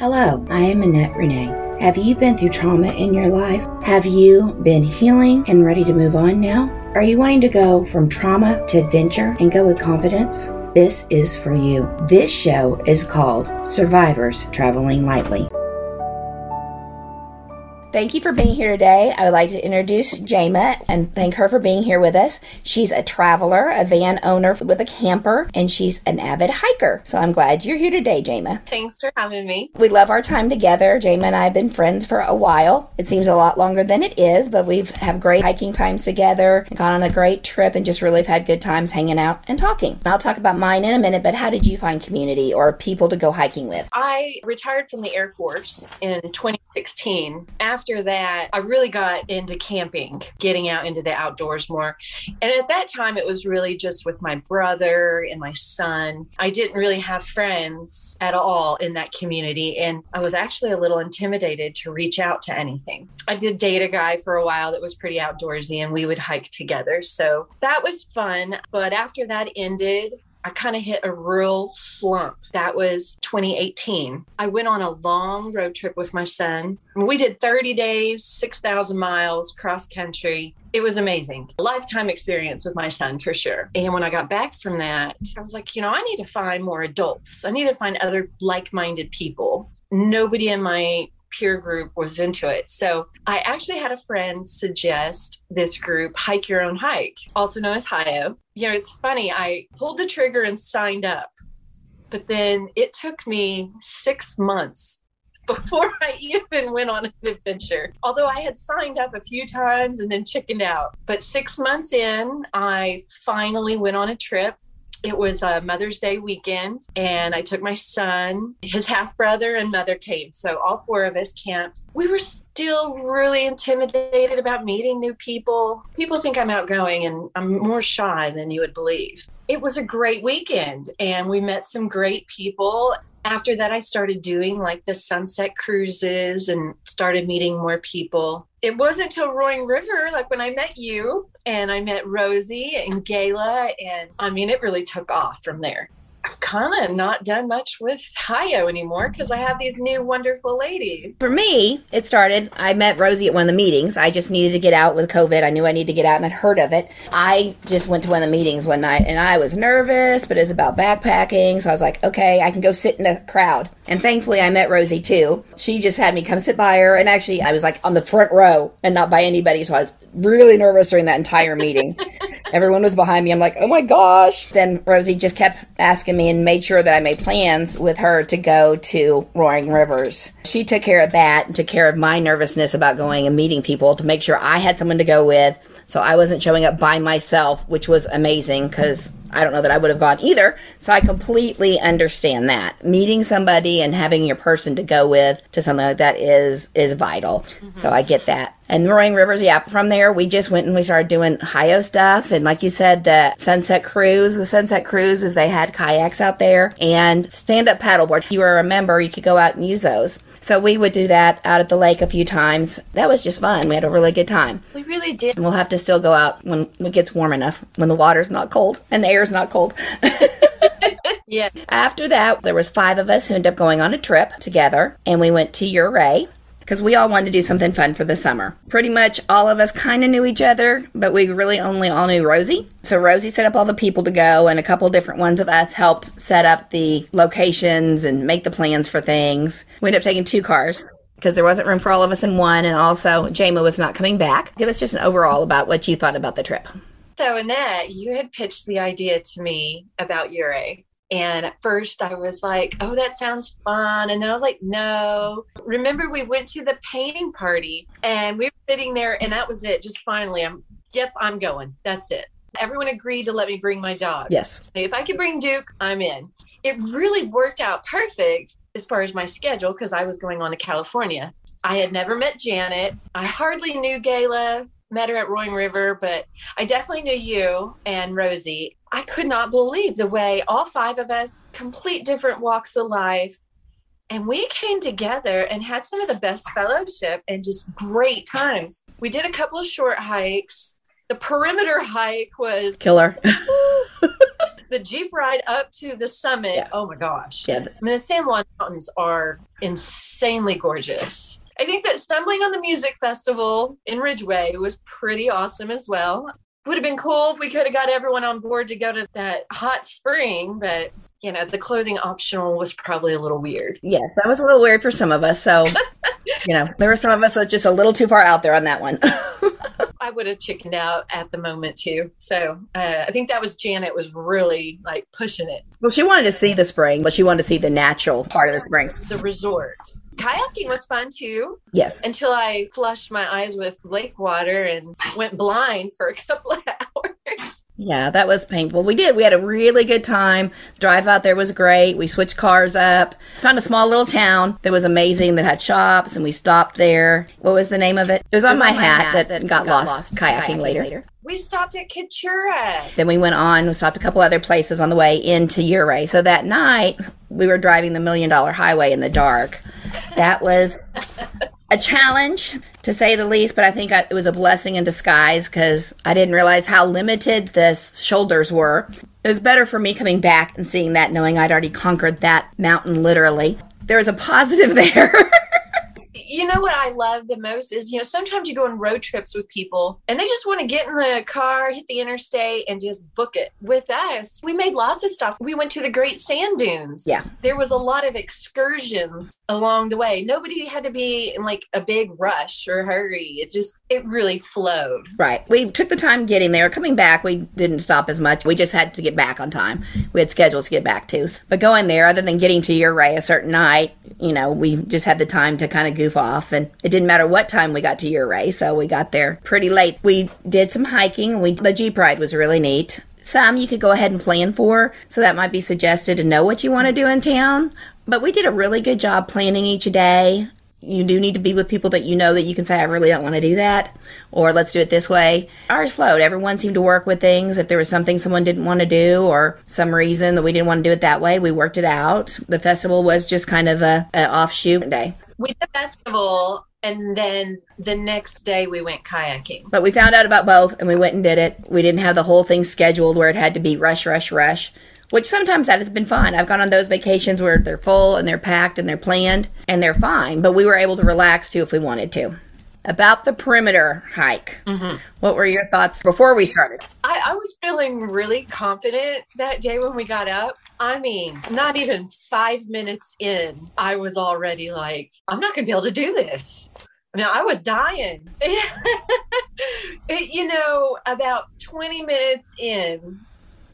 Hello, I am Annette Renee. Have you been through trauma in your life? Have you been healing and ready to move on now? Are you wanting to go from trauma to adventure and go with confidence? This is for you. This show is called Survivors Traveling Lightly. Thank you for being here today. I would like to introduce Jama and thank her for being here with us. She's a traveler, a van owner with a camper, and she's an avid hiker. So I'm glad you're here today, Jama. Thanks for having me. We love our time together. Jama and I have been friends for a while. It seems a lot longer than it is, but we've have great hiking times together, gone on a great trip, and just really have had good times hanging out and talking. I'll talk about mine in a minute, but how did you find community or people to go hiking with? I retired from the Air Force in 2016. After after that, I really got into camping, getting out into the outdoors more. And at that time, it was really just with my brother and my son. I didn't really have friends at all in that community. And I was actually a little intimidated to reach out to anything. I did date a guy for a while that was pretty outdoorsy and we would hike together. So that was fun. But after that ended, I kind of hit a real slump. That was 2018. I went on a long road trip with my son. We did 30 days, 6,000 miles cross country. It was amazing. A lifetime experience with my son for sure. And when I got back from that, I was like, you know, I need to find more adults. I need to find other like minded people. Nobody in my peer group was into it. So I actually had a friend suggest this group, Hike Your Own Hike, also known as HIO. You know, it's funny, I pulled the trigger and signed up, but then it took me six months before I even went on an adventure. Although I had signed up a few times and then chickened out. But six months in, I finally went on a trip it was a Mother's Day weekend, and I took my son, his half brother, and mother came. So all four of us camped. We were still really intimidated about meeting new people. People think I'm outgoing, and I'm more shy than you would believe. It was a great weekend, and we met some great people after that, I started doing like the sunset cruises and started meeting more people. It wasn't until Roaring River, like when I met you and I met Rosie and Gayla, and I mean, it really took off from there. I've kind of not done much with HIO anymore because I have these new wonderful ladies. For me, it started. I met Rosie at one of the meetings. I just needed to get out with COVID. I knew I needed to get out and I'd heard of it. I just went to one of the meetings one night and I was nervous, but it was about backpacking. So I was like, okay, I can go sit in the crowd. And thankfully, I met Rosie too. She just had me come sit by her. And actually, I was like on the front row and not by anybody. So I was really nervous during that entire meeting. Everyone was behind me. I'm like, oh my gosh. Then Rosie just kept asking me and made sure that I made plans with her to go to Roaring Rivers. She took care of that and took care of my nervousness about going and meeting people to make sure I had someone to go with. So I wasn't showing up by myself, which was amazing because I don't know that I would have gone either. So I completely understand that. Meeting somebody and having your person to go with to something like that is is vital. Mm-hmm. So I get that. And Roaring Rivers, yeah, from there we just went and we started doing HIO stuff. And like you said, the Sunset Cruise, the Sunset Cruise is they had kayaks out there and stand up paddleboard. If you were a member, you could go out and use those. So we would do that out at the lake a few times. That was just fun. We had a really good time. We really did. And we'll have to still go out when it gets warm enough, when the water's not cold and the air's not cold. yeah. After that, there was five of us who ended up going on a trip together, and we went to Ouray because we all wanted to do something fun for the summer. Pretty much all of us kind of knew each other, but we really only all knew Rosie. So Rosie set up all the people to go, and a couple different ones of us helped set up the locations and make the plans for things. We ended up taking two cars because there wasn't room for all of us in one, and also Jama was not coming back. Give us just an overall about what you thought about the trip. So, Annette, you had pitched the idea to me about Ouray and at first I was like, oh, that sounds fun. And then I was like, no. Remember, we went to the painting party and we were sitting there, and that was it. Just finally, I'm, yep, I'm going. That's it. Everyone agreed to let me bring my dog. Yes. If I could bring Duke, I'm in. It really worked out perfect as far as my schedule because I was going on to California. I had never met Janet. I hardly knew Gayla met her at Roaring River, but I definitely knew you and Rosie. I could not believe the way all five of us, complete different walks of life, and we came together and had some of the best fellowship and just great times. We did a couple of short hikes. The perimeter hike was killer. The Jeep ride up to the summit. Yeah. Oh my gosh. Yeah. I mean, the San Juan Mountains are insanely gorgeous. I think that stumbling on the music festival in Ridgway was pretty awesome as well. Would have been cool if we could have got everyone on board to go to that hot spring, but you know, the clothing optional was probably a little weird. Yes, that was a little weird for some of us. So, you know, there were some of us that just a little too far out there on that one. I would have chickened out at the moment too. So uh, I think that was Janet was really like pushing it. well, she wanted to see the spring, but she wanted to see the natural part of the springs. The resort. Kayaking was fun too Yes. until I flushed my eyes with lake water and went blind for a couple of hours. Yeah, that was painful. We did. We had a really good time. Drive out there was great. We switched cars up. Found a small little town that was amazing that had shops, and we stopped there. What was the name of it? It was on, my, hat, that, got, lost, kayaking, later. We stopped at Katura. Then we went on. We stopped a couple other places on the way into Ouray. So that night we were driving the Million Dollar Highway in the dark. That was a challenge to say the least, but I think I, it was a blessing in disguise because I didn't realize how limited the shoulders were. It was better for me coming back and seeing that, knowing I'd already conquered that mountain literally. There was a positive there. You know what I love the most is, you know, sometimes you go on road trips with people and they just want to get in the car, hit the interstate, and just book it. With us, we made lots of stops. We went to the Great Sand Dunes. Yeah. There was a lot of excursions along the way. Nobody had to be in like a big rush or hurry. It just, it really flowed. Right. We took the time getting there. Coming back, we didn't stop as much. We just had to get back on time. We had schedules to get back to. But going there, other than getting to Ouray a certain night, you know, we just had the time to kind of goof off. And it didn't matter what time we got to Ouray, so we got there pretty late. We did some hiking. We The Jeep ride was really neat. Some you could go ahead and plan for, so that might be suggested to know what you want to do in town. But we did a really good job planning each day you do need to be with people that you know that you can say, I really don't want to do that, or let's do it this way. Ours flowed. Everyone seemed to work with things. If there was something someone didn't want to do, or some reason that we didn't want to do it that way, we worked it out. The festival was just kind of a, a offshoot day. Did the festival and then the next day we went kayaking. But we found out about both and we went and did it. We didn't have the whole thing scheduled where it had to be rush, rush, rush. Which sometimes that has been fine. I've gone on those vacations where they're full and they're packed and they're planned and they're fine, but we were able to relax too if we wanted to. About the perimeter hike, mm-hmm. what were your thoughts before we started? I, I was feeling really confident that day when we got up. I mean, not even five minutes in, I was already like, I'm not going to be able to do this. I mean, I was dying. it, you know, about 20 minutes in,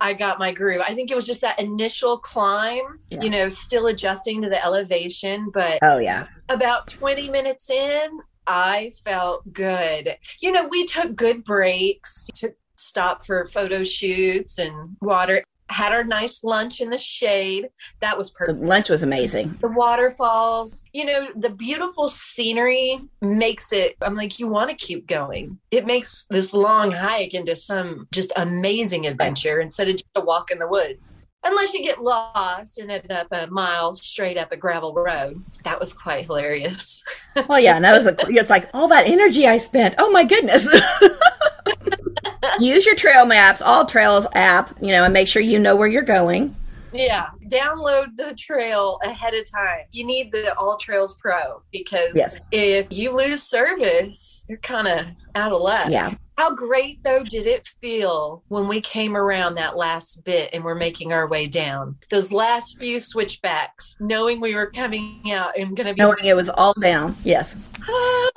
I got my groove. I think it was just that initial climb, Yeah. you know, still adjusting to the elevation, but Oh, yeah. about 20 minutes in, I felt good. You know, we took good breaks, took stop for photo shoots and water, had our nice lunch in the shade. That was The perfect. lunch was amazing. The waterfalls, you know, the beautiful scenery makes it, I'm like, you want to keep going. It makes this long hike into some just amazing adventure instead of just a walk in the woods. Unless you get lost and end up a mile straight up a gravel road. That was quite hilarious. Well, yeah, and that was a, it's like all that energy I spent. Oh my goodness. Use your trail maps, AllTrails app, you know, and make sure you know where you're going. Yeah, download the trail ahead of time. You need the AllTrails Pro because Yes. if you lose service, you're kind of out of luck. Yeah. How great though did it feel when we came around that last bit and we're making our way down? Those last few switchbacks, knowing we were coming out and going to be Knowing it was all down. Yes. Ah,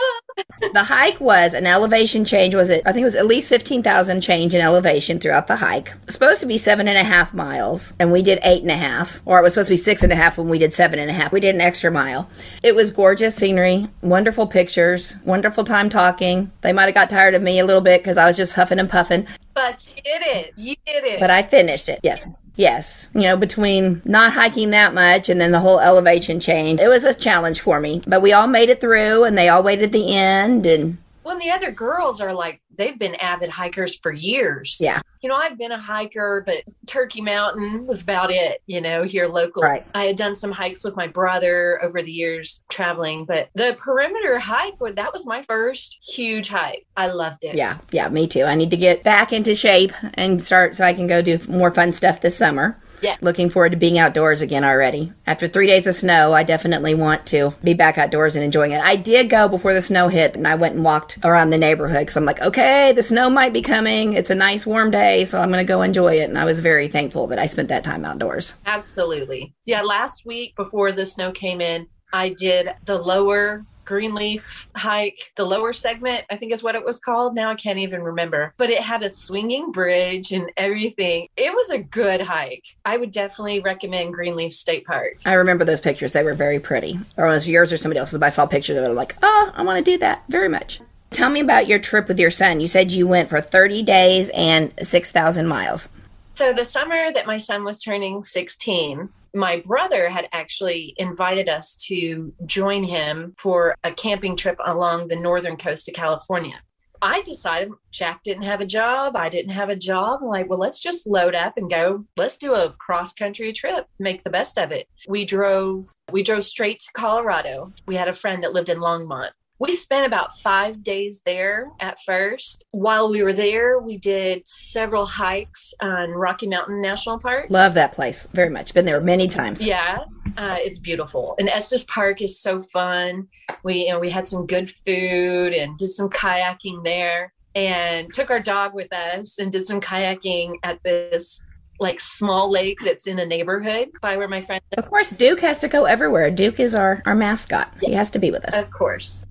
The hike was an elevation change. Was it? I think it was at least 15,000 change in elevation throughout the hike. Supposed to be seven and a half miles, and we did eight and a half. Or it was supposed to be six and a half when we did seven and a half. We did an extra mile. It was gorgeous scenery, wonderful pictures, wonderful time talking. They might have got tired of me a little bit because I was just huffing and puffing. but you did it. You did it. But I finished it. Yes. Yes. You know, between not hiking that much and then the whole elevation change, it was a challenge for me. But we all made it through and they all waited at the end and when the other girls are like they've been avid hikers for years. Yeah. You know, I've been a hiker, but Turkey Mountain was about it, you know, here local. Right. I had done some hikes with my brother over the years traveling, but the perimeter hike, that was my first huge hike. I loved it. Yeah, yeah, me too. I need to get back into shape and start so I can go do more fun stuff this summer. Yeah. Looking forward to being outdoors again already. After three days of snow, I definitely want to be back outdoors and enjoying it. I did go before the snow hit and I went and walked around the neighborhood because I'm like, okay, the snow might be coming. It's a nice warm day, so I'm going to go enjoy it. And I was very thankful that I spent that time outdoors. Absolutely. Yeah. Last week before the snow came in, I did the lower Greenleaf hike, the lower segment, I think is what it was called. Now I can't even remember, but it had a swinging bridge and everything. It was a good hike. I would definitely recommend Greenleaf State Park. I remember those pictures. They were very pretty. Or it was yours or somebody else's, but I saw pictures of it. I'm like, oh, I want to do that very much. Tell me about your trip with your son. You said you went for 30 days and 6,000 miles. So the summer that my son was turning 16, my brother had actually invited us to join him for a camping trip along the northern coast of California. I decided Jack didn't have a job. I didn't have a job. I'm like, well, let's just load up and go. Let's do a cross country trip, make the best of it. We drove, we drove straight to Colorado. We had a friend that lived in Longmont. We spent about five days there at first. While we were there, we did several hikes on Rocky Mountain National Park. Love that place very much. Been there many times. Yeah, uh, it's beautiful. And Estes Park is so fun. We you know we had some good food and did some kayaking there, and took our dog with us and did some kayaking at this like small lake that's in a neighborhood by where my friend. Of course, Duke has to go everywhere. Duke is our our mascot. He has to be with us. Of course.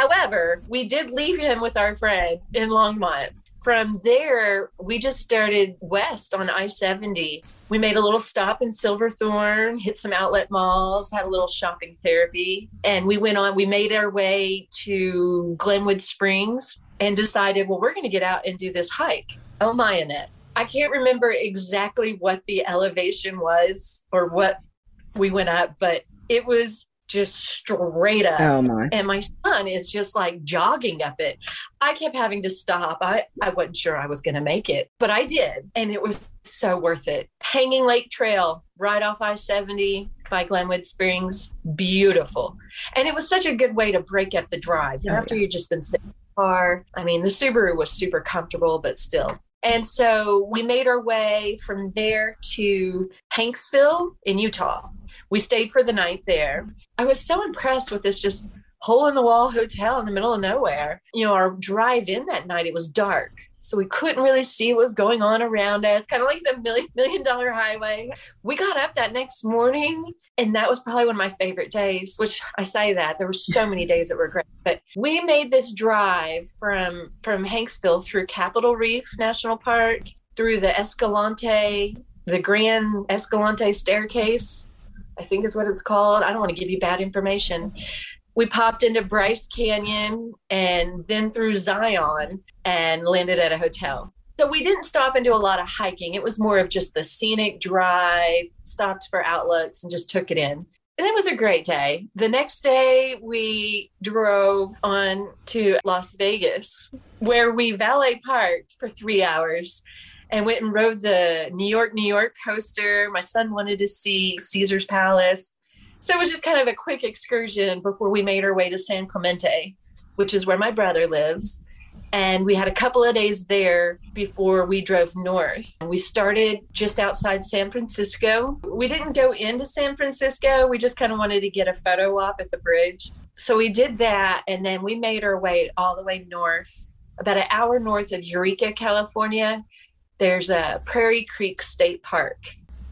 However, we did leave him with our friend in Longmont. From there, we just started west on I 70. We made a little stop in Silverthorne, hit some outlet malls, had a little shopping therapy, and we went on. We made our way to Glenwood Springs and decided, well, we're going to get out and do this hike. Oh, my, Annette. I can't remember exactly what the elevation was or what we went up, but it was just straight up. Oh my. And my son is just like jogging up it. I kept having to stop. I, I wasn't sure I was going to make it, but I did. And it was so worth it. Hanging Lake Trail right off I 70 by Glenwood Springs. Beautiful. And it was such a good way to break up the drive Oh, after you've just been sitting in the car. I mean, the Subaru was super comfortable, but still. And so we made our way from there to Hanksville in Utah. We stayed for the night there. I was so impressed with this just hole in the wall hotel in the middle of nowhere. You know, our drive in that night, it was dark. So we couldn't really see what was going on around us, kind of like the million, million dollar highway. We got up that next morning, and that was probably one of my favorite days, which I say that there were so many days that were great. But we made this drive from from Hanksville through Capitol Reef National Park, through the Escalante, the Grand Escalante staircase, I think is what it's called. I don't want to give you bad information. We popped into Bryce Canyon and then through Zion and landed at a hotel. So we didn't stop and do a lot of hiking. It was more of just the scenic drive, stopped for outlooks and just took it in. And it was a great day. The next day, we drove on to Las Vegas, where we valet parked for three hours and went and rode the New York, New York coaster. My son wanted to see Caesar's Palace. So it was just kind of a quick excursion before we made our way to San Clemente, which is where my brother lives. And we had a couple of days there before we drove north. We started just outside San Francisco. We didn't go into San Francisco, we just kind of wanted to get a photo op at the bridge. So we did that, and then we made our way all the way north, about an hour north of Eureka, California. There's a Prairie Creek State Park.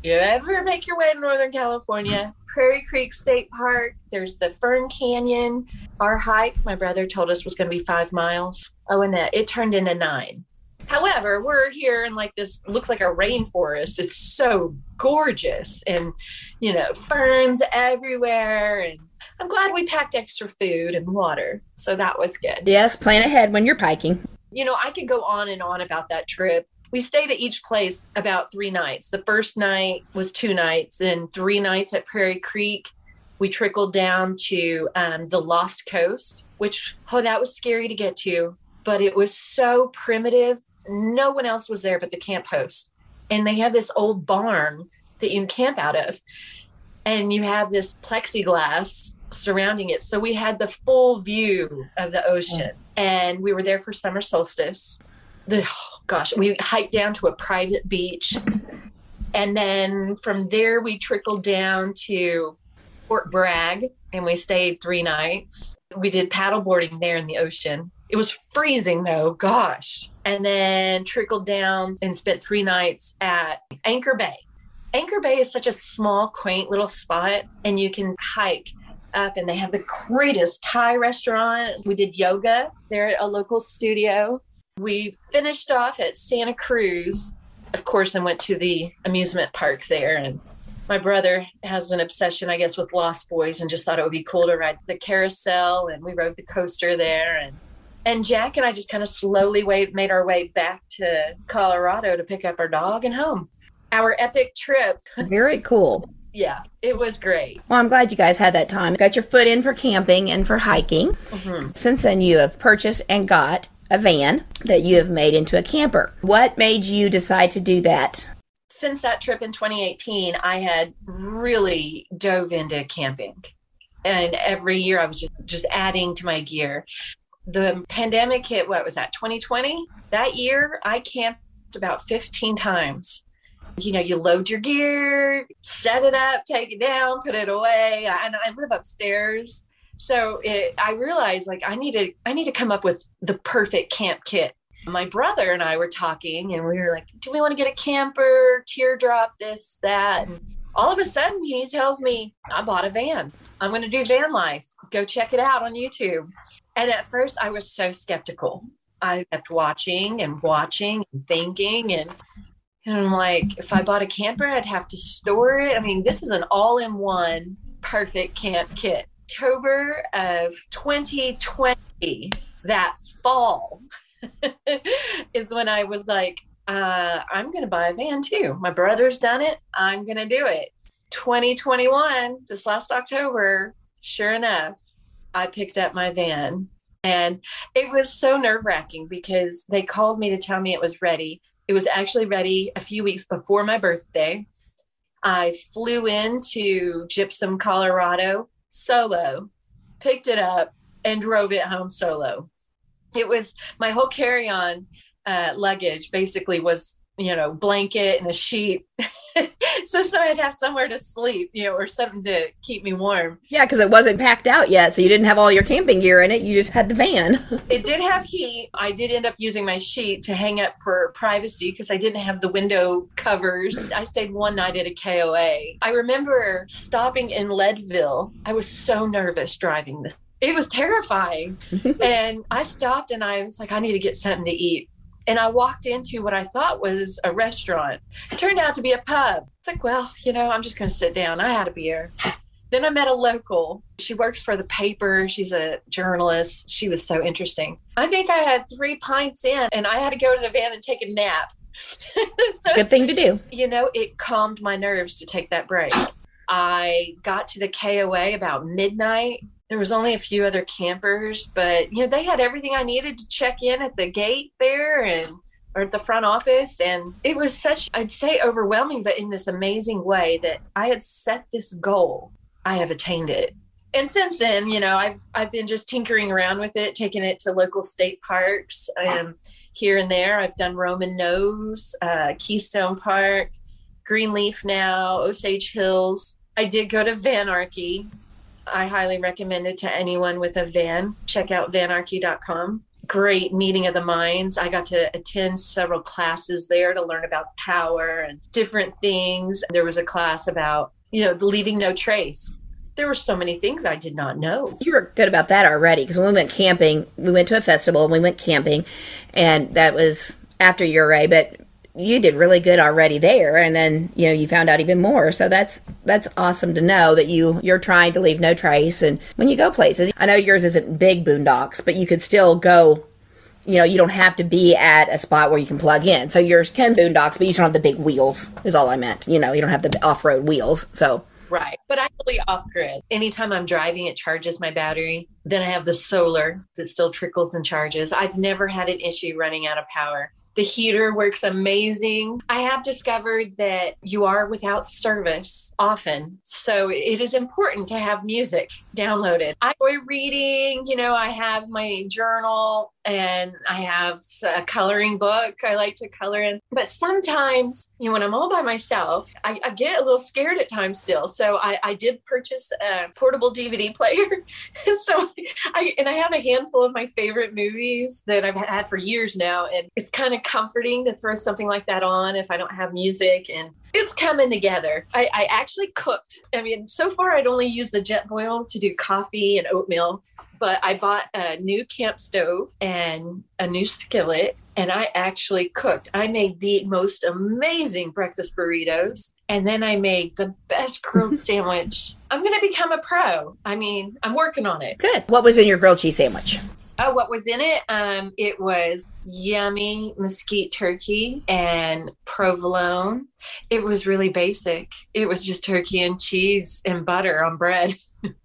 You ever make your way to Northern California? Prairie Creek State Park. There's the Fern Canyon. Our hike, my brother told us, was going to be five miles. Oh, and that it turned into nine. However, we're here in like this looks like a rainforest. It's so gorgeous and, you know, ferns everywhere. And I'm glad we packed extra food and water. So that was good. Yes, plan ahead when you're hiking. You know, I could go on and on about that trip. We stayed at each place about three nights. The first night was two nights, and three nights at Prairie Creek. We trickled down to um, the Lost Coast, which, oh, that was scary to get to. but it was so primitive. No one else was there but the camp host. And they have this old barn that you can camp out of. And you have this plexiglass surrounding it. So we had the full view of the ocean. And we were there for summer solstice. The oh gosh, we hiked down to a private beach. And then from there we trickled down to Fort Bragg and we stayed three nights. We did paddleboarding there in the ocean. It was freezing though, gosh. And then trickled down and spent three nights at Anchor Bay. Anchor Bay is such a small, quaint little spot, and you can hike up, and they have the greatest Thai restaurant. We did yoga there at a local studio. We finished off at Santa Cruz, of course, and went to the amusement park there. And my brother has an obsession, I guess, with Lost Boys, and just thought it would be cool to ride the carousel. And we rode the coaster there, and and Jack and I just kind of slowly made our way back to Colorado to pick up our dog and home our epic trip. Very cool. Yeah, it was great. Well, I'm glad you guys had that time. Got your foot in for camping and for hiking. Mm-hmm. Since then, you have purchased and got a van that you have made into a camper. What made you decide to do that? Since that trip in 2018, I had really dove into camping. And every year I was just, just adding to my gear. The pandemic hit, what was that, 2020? That year I camped about 15 times you know, you load your gear, set it up, take it down, put it away. And I live upstairs. So it, I realized like I need to I need to come up with the perfect camp kit. My brother and I were talking and we were like, do we want to get a camper, teardrop, this, that? And all of a sudden he tells me, I bought a van. I'm going to do van life. Go check it out on YouTube. And at first I was so skeptical. I kept watching and watching and thinking and and I'm like, if I bought a camper, I'd have to store it. I mean, this is an all in one perfect camp kit. October of 2020, that fall, is when I was like, uh, I'm going to buy a van too. My brother's done it. I'm going to do it. 2021, this last October, sure enough, I picked up my van. And it was so nerve wracking because they called me to tell me it was ready. It was actually ready a few weeks before my birthday. I flew into Gypsum, Colorado solo, picked it up, and drove it home solo. It was my whole carry on uh, luggage basically was you know, blanket and a sheet. so, so I'd have somewhere to sleep, you know, or something to keep me warm. Yeah, because it wasn't packed out yet. So you didn't have all your camping gear in it. You just had the van. it did have heat. I did end up using my sheet to hang up for privacy because I didn't have the window covers. I stayed one night at a KOA. I remember stopping in Leadville. I was so nervous driving this. It was terrifying. and I stopped and I was like, I need to get something to eat and I walked into what I thought was a restaurant. It turned out to be a pub. It's like, well, you know, I'm just going to sit down. I had a beer. Then I met a local. She works for the paper. She's a journalist. She was so interesting. I think I had three pints in and I had to go to the van and take a nap. so, Good thing to do. You know, it calmed my nerves to take that break. I got to the KOA about midnight there was only a few other campers, but you know they had everything I needed to check in at the gate there and or at the front office and it was such I'd say overwhelming but in this amazing way that I had set this goal. I have attained it. And since then, you know, I've I've been just tinkering around with it, taking it to local state parks um, here and there. I've done Roman Nose, uh, Keystone Park, Greenleaf now, Osage Hills. I did go to Vanarchy I highly recommend it to anyone with a van. Check out vanarchy.com. Great meeting of the minds. I got to attend several classes there to learn about power and different things. There was a class about, you know, leaving no trace. There were so many things I did not know. You were good about that already because when we went camping, we went to a festival and we went camping, and that was after Ouray, but you did really good already there and then you know you found out even more so that's that's awesome to know that you you're trying to leave no trace and when you go places i know yours isn't big boondocks but you could still go you know you don't have to be at a spot where you can plug in so yours can boondocks but you don't have the big wheels is all i meant you know you don't have the off-road wheels so Right. But I'm really off grid. Anytime I'm driving, it charges my battery. Then I have the solar that still trickles and charges. I've never had an issue running out of power. The heater works amazing. I have discovered that you are without service often. So it is important to have music downloaded. I enjoy reading, you know, I have my journal and I have a coloring book I like to color in. But sometimes, you know, when I'm all by myself, I, I get a little scared at times still. So I, I did purchase a portable DVD player. and so I, and I have a handful of my favorite movies that I've had for years now. And it's kind of comforting to throw something like that on if I don't have music. And it's coming together. I, I actually cooked. I mean, so far I'd only used the Jetboil to do coffee and oatmeal but I bought a new camp stove and a new skillet, and I actually cooked. I made the most amazing breakfast burritos, and then I made the best grilled sandwich. I'm going to become a pro. I mean, I'm working on it. Good. What was in your grilled cheese sandwich? Oh, what was in it? Um, it was yummy mesquite turkey and provolone. It was really basic. It was just turkey and cheese and butter on bread.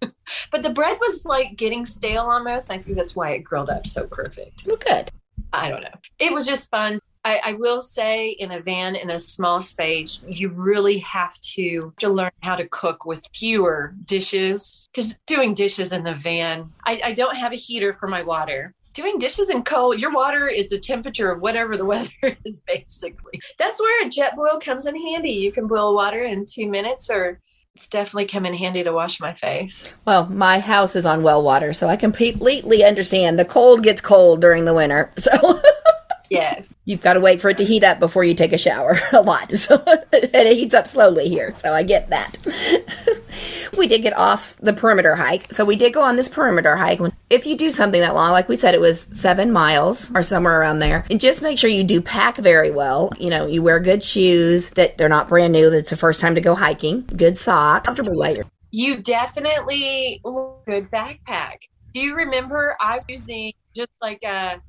but the bread was like getting stale almost. I think that's why it grilled up so perfect. Well, good. I don't know. It was just fun. I, I, will say in a van in a small space, you really have to, to learn how to cook with fewer dishes because doing dishes in the van, I, I don't have a heater for my water doing dishes in cold, your water is the temperature of whatever the weather is, basically. That's where a Jetboil comes in handy. You can boil water in two minutes, or it's definitely come in handy to wash my face. Well, my house is on well water, so I completely understand. The cold gets cold during the winter, so. Yes. You've got to wait for it to heat up before you take a shower a lot. So and it heats up slowly here. So I get that. we did get off the perimeter hike. So we did go on this perimeter hike. If you do something that long, like we said, it was seven miles or somewhere around there, and just make sure you do pack very well. You know, you wear good shoes that they're not brand new, that's the first time to go hiking, good sock, comfortable layer. You definitely good backpack. Do you remember I was using just like a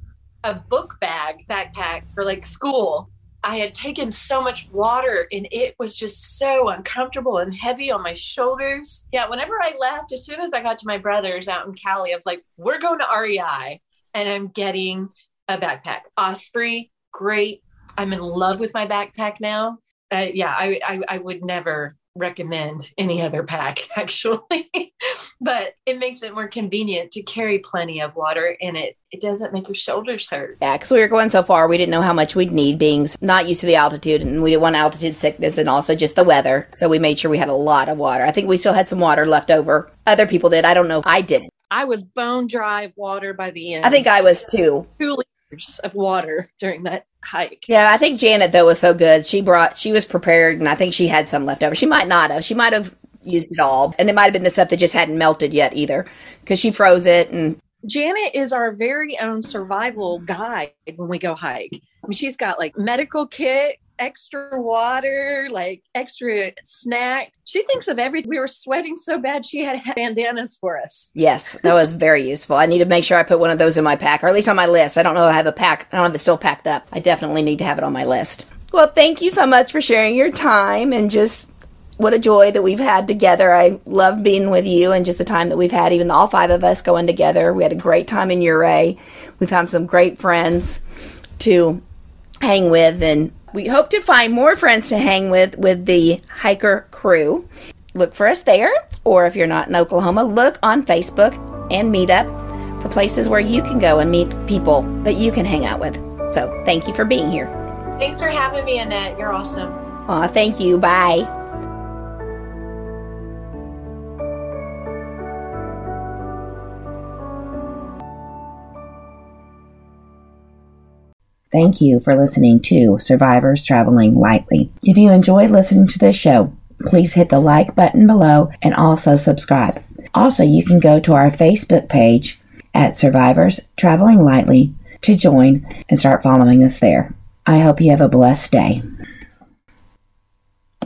a book bag backpack for like school. I had taken so much water and it was just so uncomfortable and heavy on my shoulders. Yeah, whenever I left, as soon as I got to my brother's out in Cali, I was like, we're going to REI and I'm getting a backpack. Osprey, great. I'm in love with my backpack now. Uh, yeah, I, I, I would never recommend any other pack actually. But it makes it more convenient to carry plenty of water and it it doesn't make your shoulders hurt. Yeah because we were going so far we didn't know how much we'd need being not used to the altitude and we didn't want altitude sickness and also just the weather. So we made sure we had a lot of water. I think we still had some water left over. Other people did. I don't know. I didn't. I was bone dry of water by the end. I think i was too. Two liters of water during that hike. Yeah, I think Janet though was so good. She brought she was prepared and I think she had some left over. She might not have. She might have used it all. And it might have been the stuff that just hadn't melted yet either. Because she froze it and Janet is our very own survival guide when we go hike. I mean, she's got like medical kit, extra water, like extra snack. She thinks of everything. We were sweating so bad she had bandanas for us. Yes, that was very useful. I need to make sure I put one of those in my pack, or at least on my list. I don't know I have a pack. I don't have it still packed up. I definitely need to have it on my list. Well, thank you so much for sharing your time and just what a joy that we've had together. I love being with you and just the time that we've had, even all five of us going together. We had a great time in Ouray. We found some great friends to hang with and we hope to find more friends to hang with with the hiker crew. Look for us there, or if you're not in Oklahoma, look on Facebook and Meetup for places where you can go and meet people that you can hang out with. So, thank you for being here. Thanks for having me, Annette. You're awesome. Aw, thank you. Bye. Thank you for listening to Survivors Traveling Lightly. If you enjoyed listening to this show, please hit the like button below and also subscribe. Also, you can go to our Facebook page at Survivors Traveling Lightly to join and start following us there. I hope you have a blessed day.